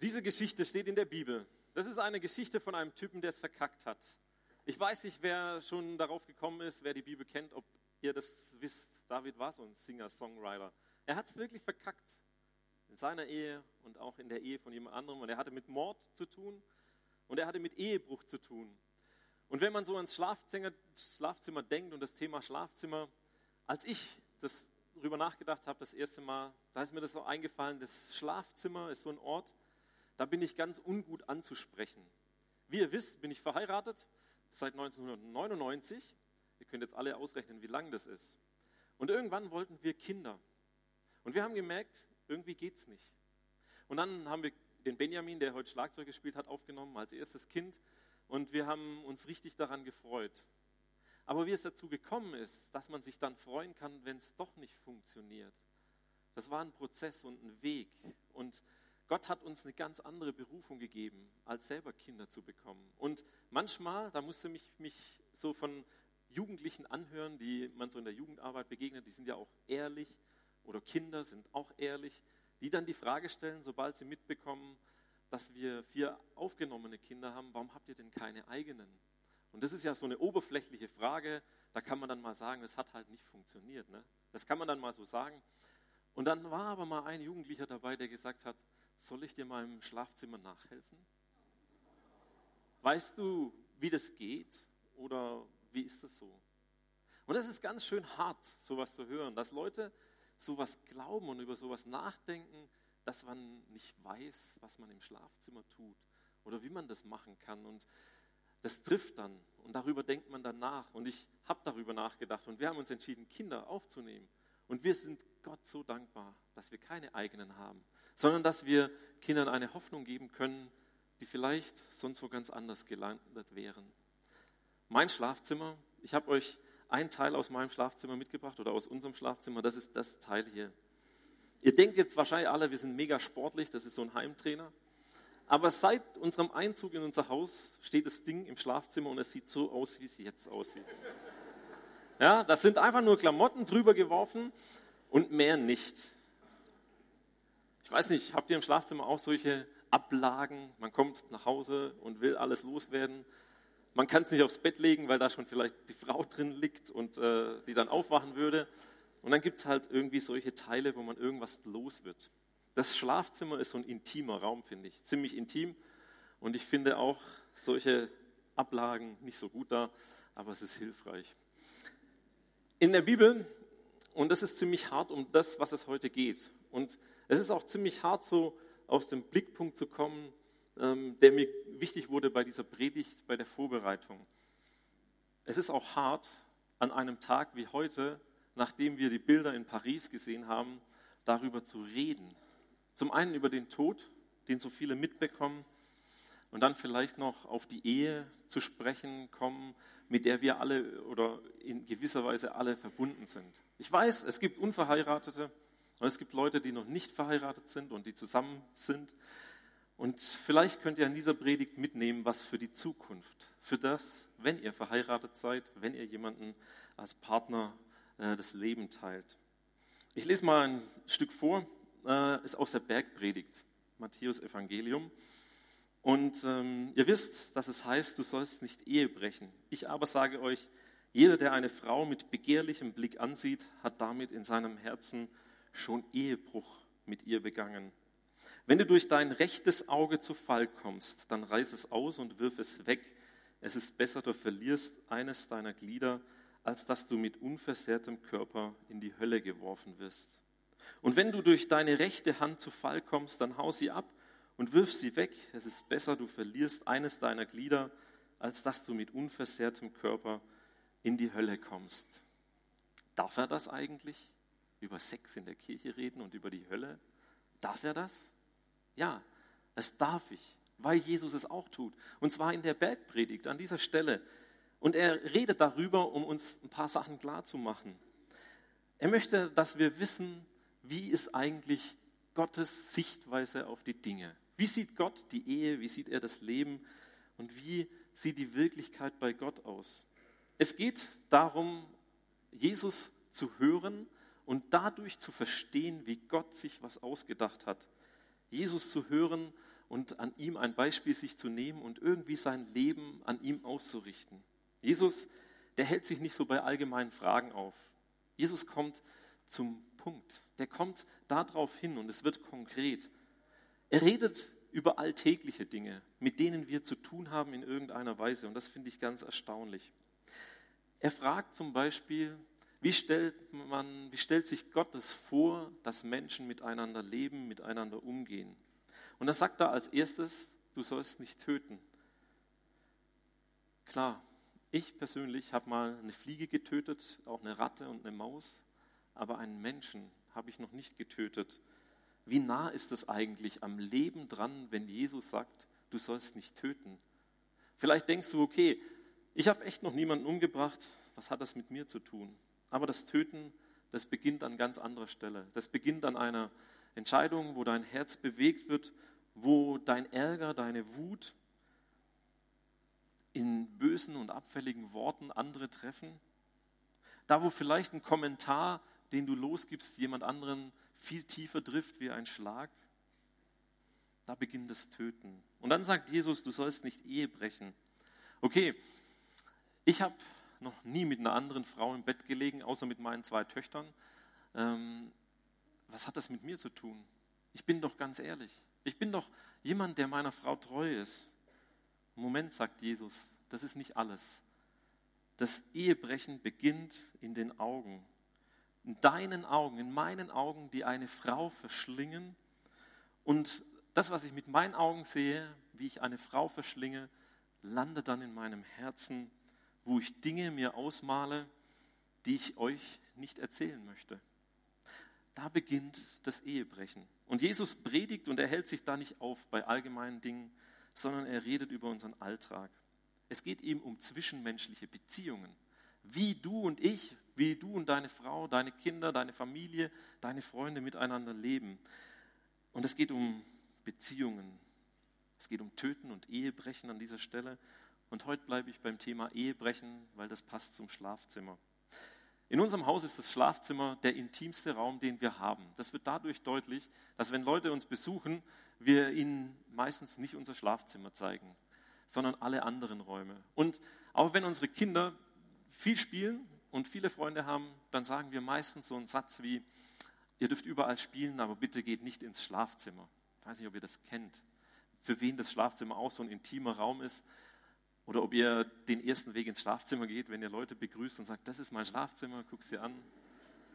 Diese Geschichte steht in der Bibel. Das ist eine Geschichte von einem Typen, der es verkackt hat. Ich weiß nicht, wer schon darauf gekommen ist, wer die Bibel kennt, ob ihr das wisst. David war so ein Singer-Songwriter. Er hat es wirklich verkackt. In seiner Ehe und auch in der Ehe von jemand anderem. Und er hatte mit Mord zu tun und er hatte mit Ehebruch zu tun. Und wenn man so ans Schlafzimmer, Schlafzimmer denkt und das Thema Schlafzimmer, als ich das darüber nachgedacht habe, das erste Mal, da ist mir das so eingefallen, das Schlafzimmer ist so ein Ort, da bin ich ganz ungut anzusprechen. Wie ihr wisst, bin ich verheiratet seit 1999. Ihr könnt jetzt alle ausrechnen, wie lang das ist. Und irgendwann wollten wir Kinder. Und wir haben gemerkt, irgendwie geht es nicht. Und dann haben wir den Benjamin, der heute Schlagzeug gespielt hat, aufgenommen als erstes Kind. Und wir haben uns richtig daran gefreut. Aber wie es dazu gekommen ist, dass man sich dann freuen kann, wenn es doch nicht funktioniert, das war ein Prozess und ein Weg. Und Gott hat uns eine ganz andere Berufung gegeben, als selber Kinder zu bekommen. Und manchmal, da musste mich, mich so von Jugendlichen anhören, die man so in der Jugendarbeit begegnet, die sind ja auch ehrlich oder Kinder sind auch ehrlich, die dann die Frage stellen, sobald sie mitbekommen, dass wir vier aufgenommene Kinder haben, warum habt ihr denn keine eigenen? Und das ist ja so eine oberflächliche Frage, da kann man dann mal sagen, das hat halt nicht funktioniert. Ne? Das kann man dann mal so sagen. Und dann war aber mal ein Jugendlicher dabei, der gesagt hat, soll ich dir mal im Schlafzimmer nachhelfen? Weißt du, wie das geht oder wie ist das so? Und das ist ganz schön hart, sowas zu hören, dass Leute sowas glauben und über sowas nachdenken, dass man nicht weiß, was man im Schlafzimmer tut oder wie man das machen kann. Und das trifft dann und darüber denkt man dann nach. Und ich habe darüber nachgedacht und wir haben uns entschieden, Kinder aufzunehmen. Und wir sind Gott so dankbar, dass wir keine eigenen haben, sondern dass wir Kindern eine Hoffnung geben können, die vielleicht sonst wo ganz anders gelandet wären. Mein Schlafzimmer, ich habe euch einen Teil aus meinem Schlafzimmer mitgebracht oder aus unserem Schlafzimmer, das ist das Teil hier. Ihr denkt jetzt wahrscheinlich alle, wir sind mega sportlich, das ist so ein Heimtrainer. Aber seit unserem Einzug in unser Haus steht das Ding im Schlafzimmer und es sieht so aus, wie es jetzt aussieht. Ja, das sind einfach nur Klamotten drüber geworfen und mehr nicht. Ich weiß nicht, habt ihr im Schlafzimmer auch solche Ablagen? Man kommt nach Hause und will alles loswerden. Man kann es nicht aufs Bett legen, weil da schon vielleicht die Frau drin liegt und äh, die dann aufwachen würde. Und dann gibt es halt irgendwie solche Teile, wo man irgendwas los wird. Das Schlafzimmer ist so ein intimer Raum, finde ich. Ziemlich intim. Und ich finde auch solche Ablagen nicht so gut da, aber es ist hilfreich. In der Bibel, und das ist ziemlich hart um das, was es heute geht. Und es ist auch ziemlich hart, so aus dem Blickpunkt zu kommen, ähm, der mir wichtig wurde bei dieser Predigt, bei der Vorbereitung. Es ist auch hart, an einem Tag wie heute, nachdem wir die Bilder in Paris gesehen haben, darüber zu reden, zum einen über den Tod, den so viele mitbekommen, und dann vielleicht noch auf die Ehe zu sprechen kommen, mit der wir alle oder in gewisser Weise alle verbunden sind. Ich weiß, es gibt Unverheiratete und es gibt Leute, die noch nicht verheiratet sind und die zusammen sind. Und vielleicht könnt ihr an dieser Predigt mitnehmen, was für die Zukunft, für das, wenn ihr verheiratet seid, wenn ihr jemanden als Partner äh, das Leben teilt. Ich lese mal ein Stück vor äh, ist aus der Bergpredigt, Matthäus Evangelium. Und ähm, ihr wisst, dass es heißt, du sollst nicht Ehe brechen. Ich aber sage euch, jeder, der eine Frau mit begehrlichem Blick ansieht, hat damit in seinem Herzen schon Ehebruch mit ihr begangen. Wenn du durch dein rechtes Auge zu Fall kommst, dann reiß es aus und wirf es weg. Es ist besser, du verlierst eines deiner Glieder, als dass du mit unversehrtem Körper in die Hölle geworfen wirst. Und wenn du durch deine rechte Hand zu Fall kommst, dann hau sie ab und wirf sie weg. Es ist besser, du verlierst eines deiner Glieder, als dass du mit unversehrtem Körper in die Hölle kommst. Darf er das eigentlich? Über Sex in der Kirche reden und über die Hölle? Darf er das? Ja, das darf ich, weil Jesus es auch tut. Und zwar in der Bergpredigt an dieser Stelle. Und er redet darüber, um uns ein paar Sachen klarzumachen. Er möchte, dass wir wissen, wie ist eigentlich Gottes Sichtweise auf die Dinge? Wie sieht Gott die Ehe? Wie sieht er das Leben? Und wie sieht die Wirklichkeit bei Gott aus? Es geht darum, Jesus zu hören und dadurch zu verstehen, wie Gott sich was ausgedacht hat. Jesus zu hören und an ihm ein Beispiel sich zu nehmen und irgendwie sein Leben an ihm auszurichten. Jesus, der hält sich nicht so bei allgemeinen Fragen auf. Jesus kommt zum Punkt. Der kommt darauf hin und es wird konkret. Er redet über alltägliche Dinge, mit denen wir zu tun haben in irgendeiner Weise. Und das finde ich ganz erstaunlich. Er fragt zum Beispiel, wie stellt, man, wie stellt sich Gott es vor, dass Menschen miteinander leben, miteinander umgehen? Und da sagt er als erstes, du sollst nicht töten. Klar, ich persönlich habe mal eine Fliege getötet, auch eine Ratte und eine Maus, aber einen Menschen habe ich noch nicht getötet. Wie nah ist es eigentlich am Leben dran, wenn Jesus sagt, du sollst nicht töten? Vielleicht denkst du, okay, ich habe echt noch niemanden umgebracht, was hat das mit mir zu tun? Aber das Töten, das beginnt an ganz anderer Stelle. Das beginnt an einer Entscheidung, wo dein Herz bewegt wird, wo dein Ärger, deine Wut in bösen und abfälligen Worten andere treffen. Da, wo vielleicht ein Kommentar, den du losgibst, jemand anderen viel tiefer trifft wie ein Schlag. Da beginnt das Töten. Und dann sagt Jesus, du sollst nicht Ehe brechen. Okay, ich habe noch nie mit einer anderen Frau im Bett gelegen, außer mit meinen zwei Töchtern. Ähm, was hat das mit mir zu tun? Ich bin doch ganz ehrlich. Ich bin doch jemand, der meiner Frau treu ist. Moment, sagt Jesus, das ist nicht alles. Das Ehebrechen beginnt in den Augen. In deinen Augen, in meinen Augen, die eine Frau verschlingen. Und das, was ich mit meinen Augen sehe, wie ich eine Frau verschlinge, landet dann in meinem Herzen wo ich Dinge mir ausmale, die ich euch nicht erzählen möchte. Da beginnt das Ehebrechen. Und Jesus predigt und er hält sich da nicht auf bei allgemeinen Dingen, sondern er redet über unseren Alltag. Es geht ihm um zwischenmenschliche Beziehungen. Wie du und ich, wie du und deine Frau, deine Kinder, deine Familie, deine Freunde miteinander leben. Und es geht um Beziehungen. Es geht um Töten und Ehebrechen an dieser Stelle. Und heute bleibe ich beim Thema Ehebrechen, weil das passt zum Schlafzimmer. In unserem Haus ist das Schlafzimmer der intimste Raum, den wir haben. Das wird dadurch deutlich, dass wenn Leute uns besuchen, wir ihnen meistens nicht unser Schlafzimmer zeigen, sondern alle anderen Räume. Und auch wenn unsere Kinder viel spielen und viele Freunde haben, dann sagen wir meistens so einen Satz wie, ihr dürft überall spielen, aber bitte geht nicht ins Schlafzimmer. Ich weiß nicht, ob ihr das kennt. Für wen das Schlafzimmer auch so ein intimer Raum ist, oder ob ihr den ersten Weg ins Schlafzimmer geht, wenn ihr Leute begrüßt und sagt, das ist mein Schlafzimmer, guckst dir an.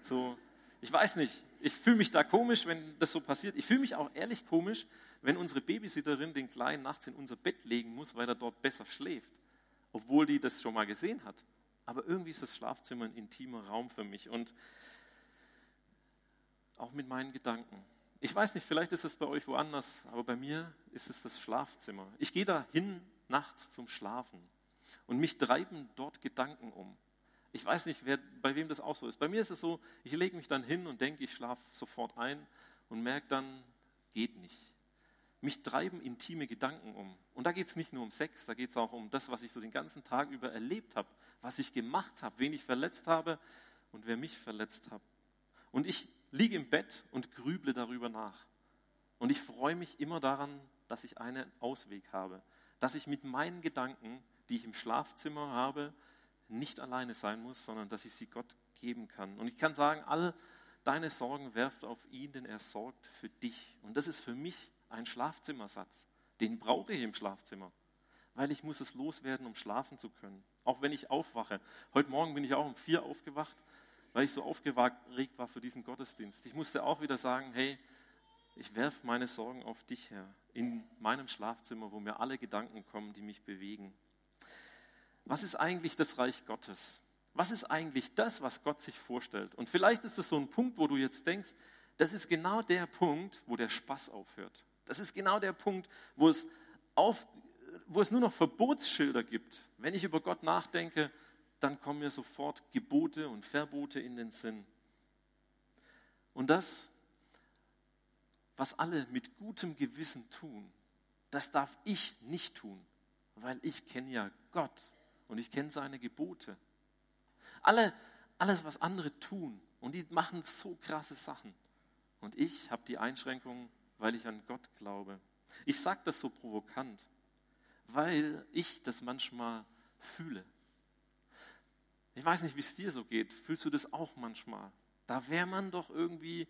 So, ich weiß nicht, ich fühle mich da komisch, wenn das so passiert. Ich fühle mich auch ehrlich komisch, wenn unsere Babysitterin den Kleinen nachts in unser Bett legen muss, weil er dort besser schläft, obwohl die das schon mal gesehen hat. Aber irgendwie ist das Schlafzimmer ein intimer Raum für mich und auch mit meinen Gedanken. Ich weiß nicht, vielleicht ist es bei euch woanders, aber bei mir ist es das Schlafzimmer. Ich gehe da hin nachts zum Schlafen. Und mich treiben dort Gedanken um. Ich weiß nicht, wer, bei wem das auch so ist. Bei mir ist es so, ich lege mich dann hin und denke, ich schlafe sofort ein und merke dann, geht nicht. Mich treiben intime Gedanken um. Und da geht es nicht nur um Sex, da geht es auch um das, was ich so den ganzen Tag über erlebt habe, was ich gemacht habe, wen ich verletzt habe und wer mich verletzt hat. Und ich liege im Bett und grüble darüber nach. Und ich freue mich immer daran, dass ich einen Ausweg habe dass ich mit meinen Gedanken, die ich im Schlafzimmer habe, nicht alleine sein muss, sondern dass ich sie Gott geben kann. Und ich kann sagen, alle deine Sorgen werft auf ihn, denn er sorgt für dich. Und das ist für mich ein Schlafzimmersatz. Den brauche ich im Schlafzimmer, weil ich muss es loswerden, um schlafen zu können. Auch wenn ich aufwache. Heute Morgen bin ich auch um vier aufgewacht, weil ich so aufgeregt war für diesen Gottesdienst. Ich musste auch wieder sagen, hey, ich werfe meine Sorgen auf dich, Herr, in meinem Schlafzimmer, wo mir alle Gedanken kommen, die mich bewegen. Was ist eigentlich das Reich Gottes? Was ist eigentlich das, was Gott sich vorstellt? Und vielleicht ist es so ein Punkt, wo du jetzt denkst, das ist genau der Punkt, wo der Spaß aufhört. Das ist genau der Punkt, wo es, auf, wo es nur noch Verbotsschilder gibt. Wenn ich über Gott nachdenke, dann kommen mir sofort Gebote und Verbote in den Sinn. Und das was alle mit gutem Gewissen tun, das darf ich nicht tun, weil ich kenne ja Gott und ich kenne seine Gebote. Alle, alles, was andere tun, und die machen so krasse Sachen. Und ich habe die Einschränkung, weil ich an Gott glaube. Ich sage das so provokant, weil ich das manchmal fühle. Ich weiß nicht, wie es dir so geht. Fühlst du das auch manchmal? Da wäre man doch irgendwie,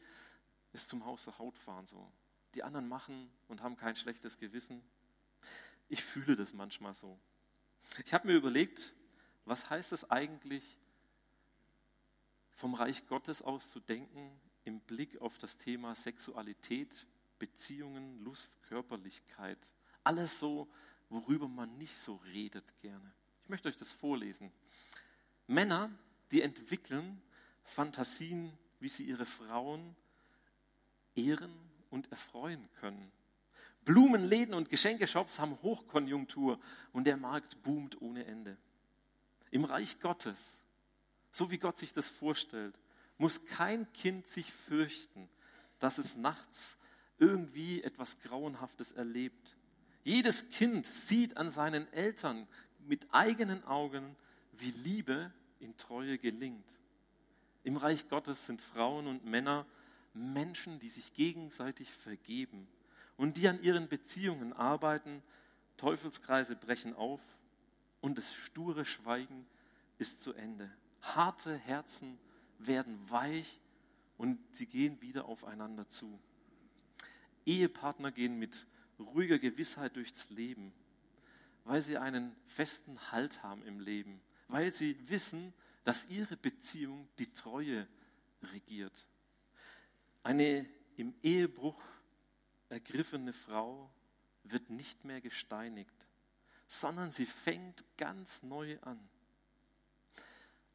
ist zum Haus der Haut fahren so. Die anderen machen und haben kein schlechtes Gewissen. Ich fühle das manchmal so. Ich habe mir überlegt, was heißt es eigentlich, vom Reich Gottes aus zu denken im Blick auf das Thema Sexualität, Beziehungen, Lust, Körperlichkeit. Alles so, worüber man nicht so redet gerne. Ich möchte euch das vorlesen. Männer, die entwickeln Fantasien, wie sie ihre Frauen ehren und erfreuen können. Blumenläden und Geschenkeshops haben Hochkonjunktur und der Markt boomt ohne Ende. Im Reich Gottes, so wie Gott sich das vorstellt, muss kein Kind sich fürchten, dass es nachts irgendwie etwas Grauenhaftes erlebt. Jedes Kind sieht an seinen Eltern mit eigenen Augen, wie Liebe in Treue gelingt. Im Reich Gottes sind Frauen und Männer Menschen, die sich gegenseitig vergeben und die an ihren Beziehungen arbeiten. Teufelskreise brechen auf und das sture Schweigen ist zu Ende. Harte Herzen werden weich und sie gehen wieder aufeinander zu. Ehepartner gehen mit ruhiger Gewissheit durchs Leben, weil sie einen festen Halt haben im Leben, weil sie wissen, dass ihre Beziehung die Treue regiert. Eine im Ehebruch ergriffene Frau wird nicht mehr gesteinigt, sondern sie fängt ganz neu an.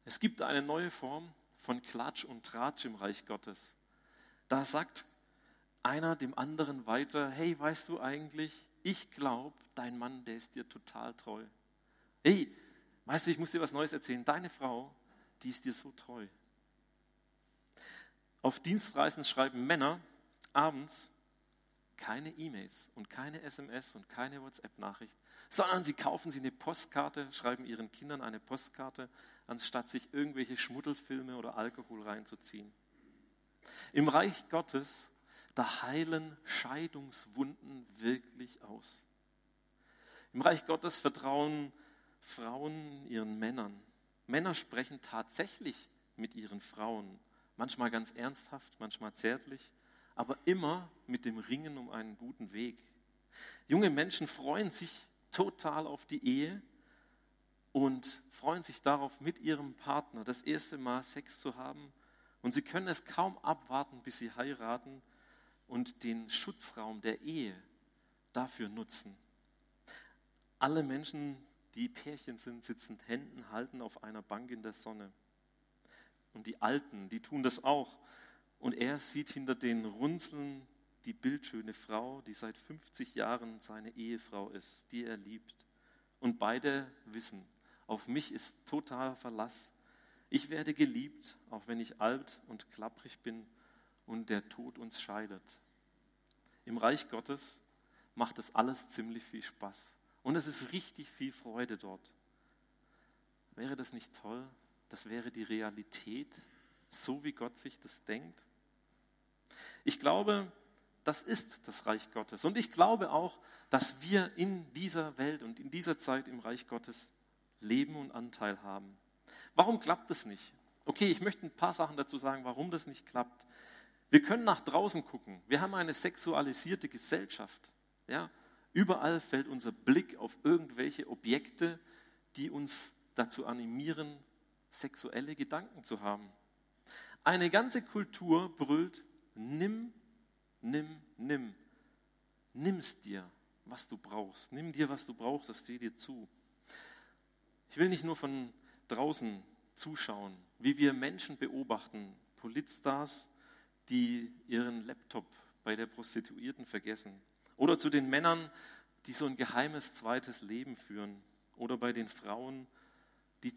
Es gibt eine neue Form von Klatsch und Tratsch im Reich Gottes. Da sagt einer dem anderen weiter, hey, weißt du eigentlich, ich glaube, dein Mann, der ist dir total treu. Hey, weißt du, ich muss dir was Neues erzählen. Deine Frau, die ist dir so treu. Auf Dienstreisen schreiben Männer abends keine E-Mails und keine SMS und keine WhatsApp-Nachricht, sondern sie kaufen sie eine Postkarte, schreiben ihren Kindern eine Postkarte, anstatt sich irgendwelche Schmuddelfilme oder Alkohol reinzuziehen. Im Reich Gottes, da heilen Scheidungswunden wirklich aus. Im Reich Gottes vertrauen Frauen ihren Männern. Männer sprechen tatsächlich mit ihren Frauen, manchmal ganz ernsthaft, manchmal zärtlich, aber immer mit dem Ringen um einen guten Weg. Junge Menschen freuen sich total auf die Ehe und freuen sich darauf, mit ihrem Partner das erste Mal Sex zu haben. Und sie können es kaum abwarten, bis sie heiraten und den Schutzraum der Ehe dafür nutzen. Alle Menschen, die Pärchen sind, sitzen Händen halten auf einer Bank in der Sonne. Und die Alten, die tun das auch. Und er sieht hinter den Runzeln die bildschöne Frau, die seit 50 Jahren seine Ehefrau ist, die er liebt. Und beide wissen, auf mich ist totaler Verlass. Ich werde geliebt, auch wenn ich alt und klapprig bin und der Tod uns scheidet. Im Reich Gottes macht es alles ziemlich viel Spaß. Und es ist richtig viel Freude dort. Wäre das nicht toll? Das wäre die Realität, so wie Gott sich das denkt. Ich glaube, das ist das Reich Gottes. Und ich glaube auch, dass wir in dieser Welt und in dieser Zeit im Reich Gottes leben und Anteil haben. Warum klappt es nicht? Okay, ich möchte ein paar Sachen dazu sagen, warum das nicht klappt. Wir können nach draußen gucken. Wir haben eine sexualisierte Gesellschaft. Ja? Überall fällt unser Blick auf irgendwelche Objekte, die uns dazu animieren, sexuelle Gedanken zu haben. Eine ganze Kultur brüllt, nimm, nimm, nimm. Nimm's dir, was du brauchst. Nimm dir, was du brauchst, das steht dir zu. Ich will nicht nur von draußen zuschauen, wie wir Menschen beobachten, Politstars, die ihren Laptop bei der Prostituierten vergessen. Oder zu den Männern, die so ein geheimes zweites Leben führen. Oder bei den Frauen, die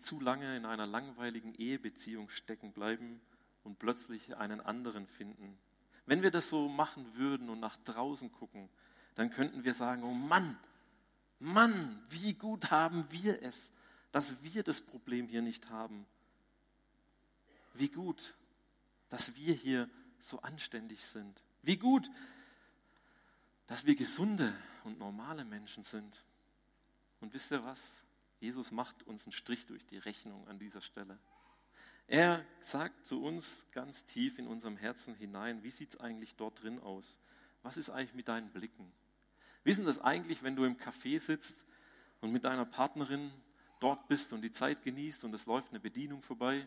zu lange in einer langweiligen Ehebeziehung stecken bleiben und plötzlich einen anderen finden. Wenn wir das so machen würden und nach draußen gucken, dann könnten wir sagen, oh Mann, Mann, wie gut haben wir es, dass wir das Problem hier nicht haben. Wie gut, dass wir hier so anständig sind. Wie gut, dass wir gesunde und normale Menschen sind. Und wisst ihr was? Jesus macht uns einen Strich durch die Rechnung an dieser Stelle. Er sagt zu uns ganz tief in unserem Herzen hinein, wie sieht es eigentlich dort drin aus? Was ist eigentlich mit deinen Blicken? Wissen das eigentlich, wenn du im Café sitzt und mit deiner Partnerin dort bist und die Zeit genießt und es läuft eine Bedienung vorbei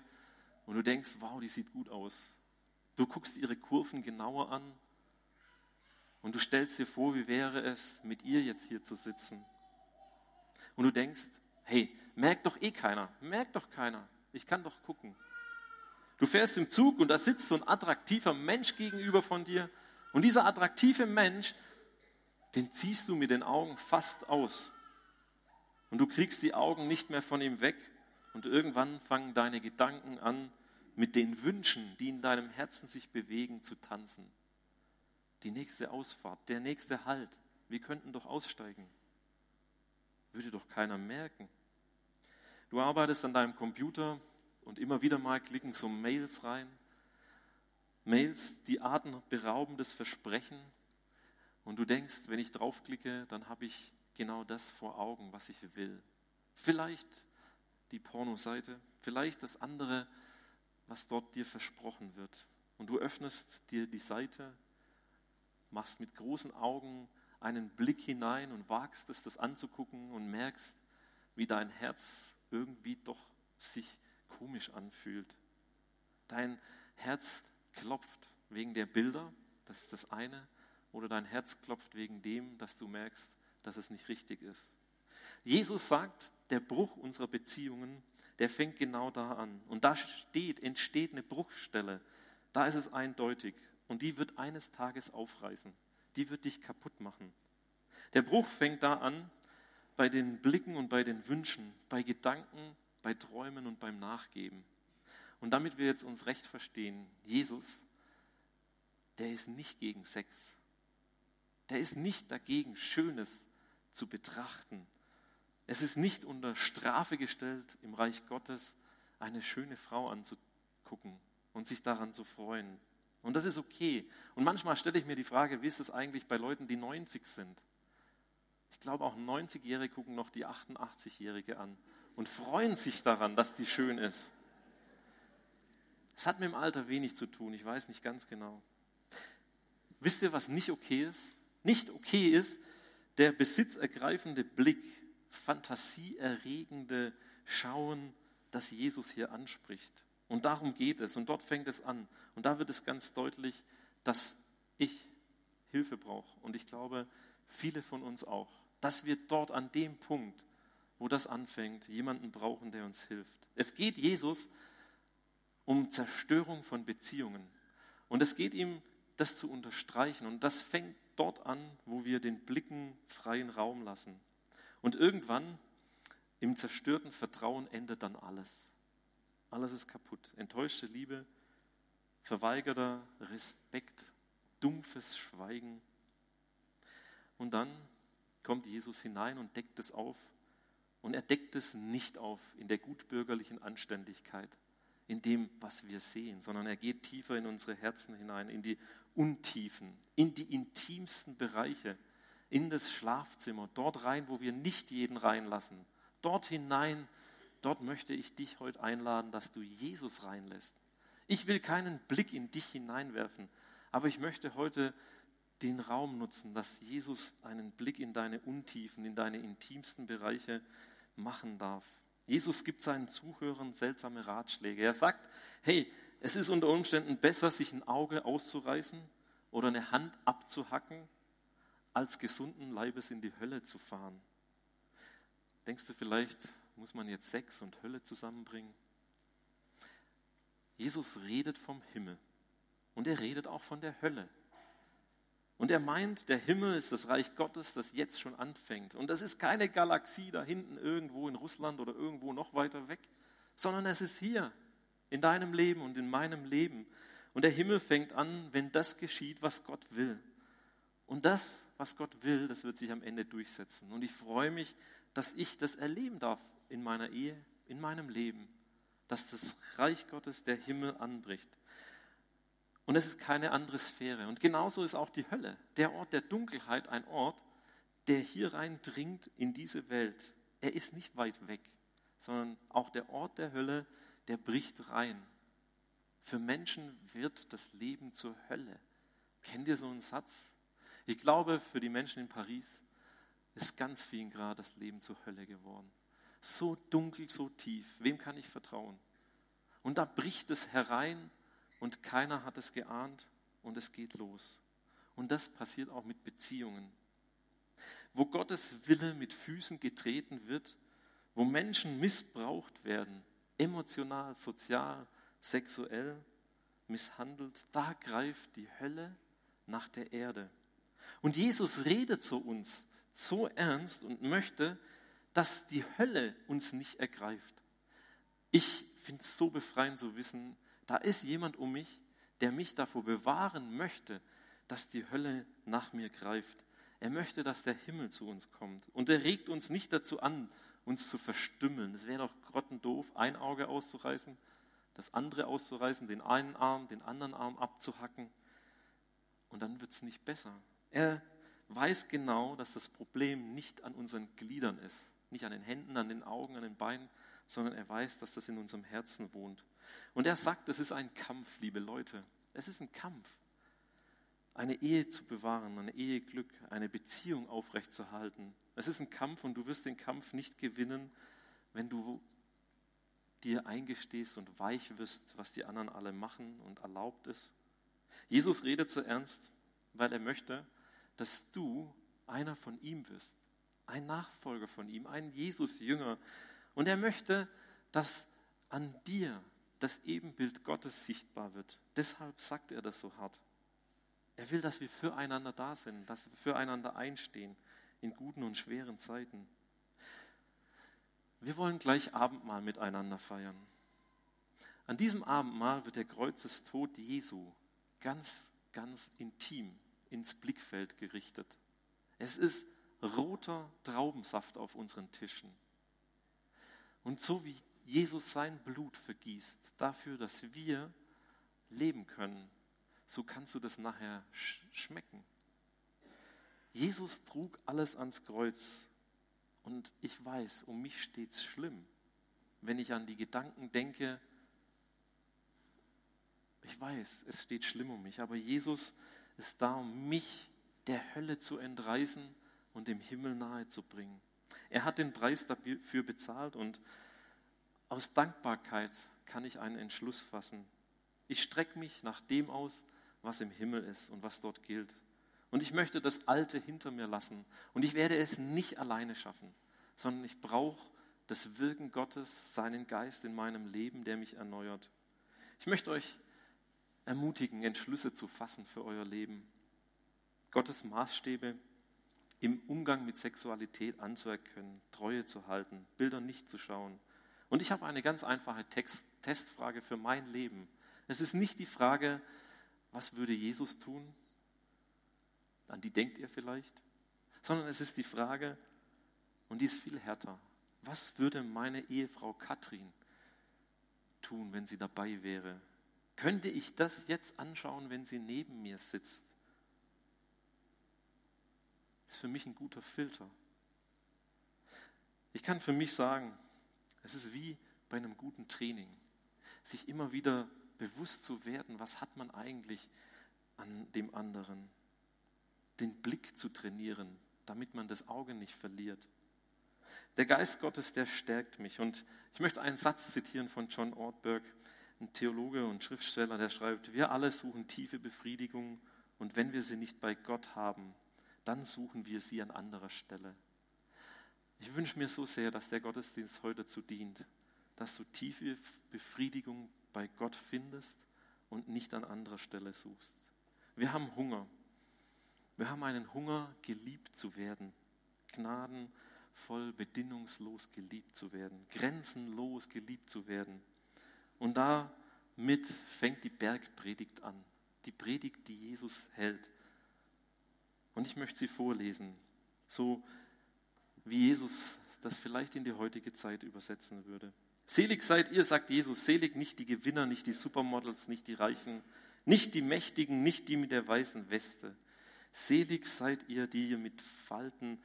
und du denkst, wow, die sieht gut aus. Du guckst ihre Kurven genauer an und du stellst dir vor, wie wäre es, mit ihr jetzt hier zu sitzen. Und du denkst, hey, merkt doch eh keiner, merkt doch keiner, ich kann doch gucken. Du fährst im Zug und da sitzt so ein attraktiver Mensch gegenüber von dir und dieser attraktive Mensch, den ziehst du mit den Augen fast aus. Und du kriegst die Augen nicht mehr von ihm weg. Und irgendwann fangen deine Gedanken an, mit den Wünschen, die in deinem Herzen sich bewegen, zu tanzen. Die nächste Ausfahrt, der nächste Halt. Wir könnten doch aussteigen. Würde doch keiner merken. Du arbeitest an deinem Computer und immer wieder mal klicken so Mails rein Mails, die atemberaubendes Versprechen. Und du denkst, wenn ich draufklicke, dann habe ich genau das vor Augen, was ich will. Vielleicht die Pornoseite, vielleicht das andere, was dort dir versprochen wird. Und du öffnest dir die Seite, machst mit großen Augen einen Blick hinein und wagst es, das anzugucken und merkst, wie dein Herz irgendwie doch sich komisch anfühlt. Dein Herz klopft wegen der Bilder, das ist das eine, oder dein Herz klopft wegen dem, dass du merkst, dass es nicht richtig ist. Jesus sagt, der Bruch unserer Beziehungen, der fängt genau da an. Und da steht, entsteht eine Bruchstelle. Da ist es eindeutig. Und die wird eines Tages aufreißen. Die wird dich kaputt machen. Der Bruch fängt da an bei den Blicken und bei den Wünschen, bei Gedanken, bei Träumen und beim Nachgeben. Und damit wir jetzt uns recht verstehen, Jesus, der ist nicht gegen Sex. Der ist nicht dagegen, Schönes zu betrachten. Es ist nicht unter Strafe gestellt, im Reich Gottes eine schöne Frau anzugucken und sich daran zu freuen. Und das ist okay. Und manchmal stelle ich mir die Frage, wie ist es eigentlich bei Leuten, die 90 sind? Ich glaube, auch 90-Jährige gucken noch die 88-Jährige an und freuen sich daran, dass die schön ist. Es hat mit dem Alter wenig zu tun, ich weiß nicht ganz genau. Wisst ihr, was nicht okay ist? Nicht okay ist der besitzergreifende Blick, fantasieerregende Schauen, das Jesus hier anspricht. Und darum geht es. Und dort fängt es an. Und da wird es ganz deutlich, dass ich Hilfe brauche. Und ich glaube, viele von uns auch. Dass wir dort an dem Punkt, wo das anfängt, jemanden brauchen, der uns hilft. Es geht Jesus um Zerstörung von Beziehungen. Und es geht ihm, das zu unterstreichen. Und das fängt dort an, wo wir den Blicken freien Raum lassen. Und irgendwann im zerstörten Vertrauen endet dann alles. Alles ist kaputt. Enttäuschte Liebe, verweigerter Respekt, dumpfes Schweigen. Und dann kommt Jesus hinein und deckt es auf. Und er deckt es nicht auf in der gutbürgerlichen Anständigkeit, in dem, was wir sehen, sondern er geht tiefer in unsere Herzen hinein, in die Untiefen, in die intimsten Bereiche, in das Schlafzimmer, dort rein, wo wir nicht jeden reinlassen. Dort hinein, dort möchte ich dich heute einladen, dass du Jesus reinlässt. Ich will keinen Blick in dich hineinwerfen, aber ich möchte heute den Raum nutzen, dass Jesus einen Blick in deine Untiefen, in deine intimsten Bereiche machen darf. Jesus gibt seinen Zuhörern seltsame Ratschläge. Er sagt, hey, es ist unter Umständen besser, sich ein Auge auszureißen oder eine Hand abzuhacken, als gesunden Leibes in die Hölle zu fahren. Denkst du vielleicht, muss man jetzt Sex und Hölle zusammenbringen? Jesus redet vom Himmel und er redet auch von der Hölle. Und er meint, der Himmel ist das Reich Gottes, das jetzt schon anfängt. Und das ist keine Galaxie da hinten irgendwo in Russland oder irgendwo noch weiter weg, sondern es ist hier, in deinem Leben und in meinem Leben. Und der Himmel fängt an, wenn das geschieht, was Gott will. Und das, was Gott will, das wird sich am Ende durchsetzen. Und ich freue mich, dass ich das erleben darf in meiner Ehe, in meinem Leben, dass das Reich Gottes der Himmel anbricht. Und es ist keine andere Sphäre. Und genauso ist auch die Hölle, der Ort der Dunkelheit, ein Ort, der hier reindringt in diese Welt. Er ist nicht weit weg, sondern auch der Ort der Hölle, der bricht rein. Für Menschen wird das Leben zur Hölle. Kennt ihr so einen Satz? Ich glaube, für die Menschen in Paris ist ganz vielen Grad das Leben zur Hölle geworden. So dunkel, so tief. Wem kann ich vertrauen? Und da bricht es herein und keiner hat es geahnt und es geht los. Und das passiert auch mit Beziehungen. Wo Gottes Wille mit Füßen getreten wird, wo Menschen missbraucht werden, emotional, sozial, sexuell misshandelt, da greift die Hölle nach der Erde. Und Jesus redet zu uns so ernst und möchte, dass die Hölle uns nicht ergreift. Ich finde es so befreiend zu wissen, da ist jemand um mich, der mich davor bewahren möchte, dass die Hölle nach mir greift. Er möchte, dass der Himmel zu uns kommt. Und er regt uns nicht dazu an, uns zu verstümmeln. Es wäre doch grottendoof, ein Auge auszureißen, das andere auszureißen, den einen Arm, den anderen Arm abzuhacken. Und dann wird es nicht besser. Er weiß genau, dass das Problem nicht an unseren Gliedern ist, nicht an den Händen, an den Augen, an den Beinen, sondern er weiß, dass das in unserem Herzen wohnt. Und er sagt, es ist ein Kampf, liebe Leute. Es ist ein Kampf. Eine Ehe zu bewahren, ein Eheglück, eine Beziehung aufrechtzuerhalten. Es ist ein Kampf und du wirst den Kampf nicht gewinnen, wenn du dir eingestehst und weich wirst, was die anderen alle machen und erlaubt ist. Jesus redet so ernst, weil er möchte, dass du einer von ihm wirst, ein Nachfolger von ihm, ein Jesus-Jünger. Und er möchte, dass an dir das Ebenbild Gottes sichtbar wird. Deshalb sagt er das so hart. Er will, dass wir füreinander da sind, dass wir füreinander einstehen in guten und schweren Zeiten. Wir wollen gleich Abendmahl miteinander feiern. An diesem Abendmahl wird der Kreuzestod Jesu ganz, ganz intim ins Blickfeld gerichtet. Es ist roter Traubensaft auf unseren Tischen. Und so wie Jesus sein Blut vergießt dafür, dass wir leben können, so kannst du das nachher schmecken. Jesus trug alles ans Kreuz und ich weiß, um mich steht es schlimm, wenn ich an die Gedanken denke, ich weiß, es steht schlimm um mich, aber Jesus ist da, um mich der Hölle zu entreißen und dem Himmel nahe zu bringen. Er hat den Preis dafür bezahlt und aus Dankbarkeit kann ich einen Entschluss fassen. Ich strecke mich nach dem aus, was im Himmel ist und was dort gilt. Und ich möchte das Alte hinter mir lassen. Und ich werde es nicht alleine schaffen, sondern ich brauche das Wirken Gottes, seinen Geist in meinem Leben, der mich erneuert. Ich möchte euch ermutigen, Entschlüsse zu fassen für euer Leben. Gottes Maßstäbe im Umgang mit Sexualität anzuerkennen, Treue zu halten, Bilder nicht zu schauen. Und ich habe eine ganz einfache Text Testfrage für mein Leben. Es ist nicht die Frage, was würde Jesus tun? An die denkt ihr vielleicht. Sondern es ist die Frage, und die ist viel härter, was würde meine Ehefrau Katrin tun, wenn sie dabei wäre? Könnte ich das jetzt anschauen, wenn sie neben mir sitzt? Ist für mich ein guter Filter. Ich kann für mich sagen, es ist wie bei einem guten Training, sich immer wieder bewusst zu werden, was hat man eigentlich an dem anderen. Den Blick zu trainieren, damit man das Auge nicht verliert. Der Geist Gottes, der stärkt mich. Und ich möchte einen Satz zitieren von John Ortberg ein Theologe und Schriftsteller, der schreibt, wir alle suchen tiefe Befriedigung und wenn wir sie nicht bei Gott haben, dann suchen wir sie an anderer Stelle. Ich wünsche mir so sehr, dass der Gottesdienst heute dazu dient, dass du tiefe Befriedigung bei Gott findest und nicht an anderer Stelle suchst. Wir haben Hunger. Wir haben einen Hunger, geliebt zu werden, gnadenvoll, bedingungslos geliebt zu werden, grenzenlos geliebt zu werden. Und damit fängt die Bergpredigt an. Die Predigt, die Jesus hält. Und ich möchte sie vorlesen, so wie Jesus das vielleicht in die heutige Zeit übersetzen würde. Selig seid ihr, sagt Jesus, selig nicht die Gewinner, nicht die Supermodels, nicht die Reichen, nicht die Mächtigen, nicht die mit der weißen Weste. Selig seid ihr, die ihr mit Falten,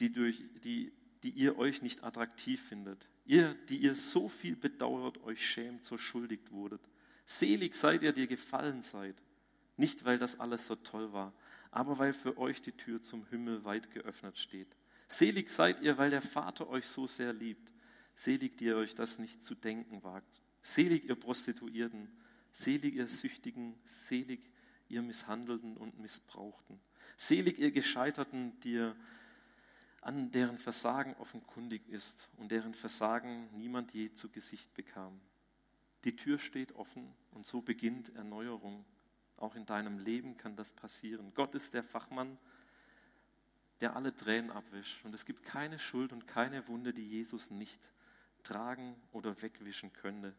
die, durch, die, die ihr euch nicht attraktiv findet. Ihr, die ihr so viel bedauert, euch schämt, so schuldig wurdet. Selig seid ihr, die ihr gefallen seid. Nicht, weil das alles so toll war, aber weil für euch die Tür zum Himmel weit geöffnet steht. Selig seid ihr, weil der Vater euch so sehr liebt. Selig, die ihr euch das nicht zu denken wagt. Selig, ihr Prostituierten. Selig, ihr Süchtigen. Selig, ihr Misshandelten und Missbrauchten. Selig, ihr Gescheiterten, die ihr an deren Versagen offenkundig ist und deren Versagen niemand je zu Gesicht bekam. Die Tür steht offen und so beginnt Erneuerung. Auch in deinem Leben kann das passieren. Gott ist der Fachmann, der alle Tränen abwischt. Und es gibt keine Schuld und keine Wunde, die Jesus nicht tragen oder wegwischen könnte.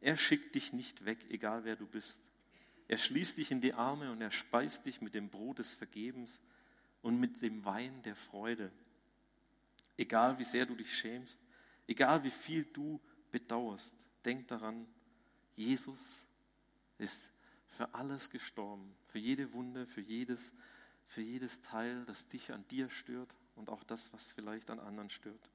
Er schickt dich nicht weg, egal wer du bist. Er schließt dich in die Arme und er speist dich mit dem Brot des Vergebens und mit dem Wein der Freude. Egal wie sehr du dich schämst, egal wie viel du bedauerst, denk daran, Jesus ist für alles gestorben, für jede Wunde, für jedes, für jedes Teil, das dich an dir stört und auch das, was vielleicht an anderen stört.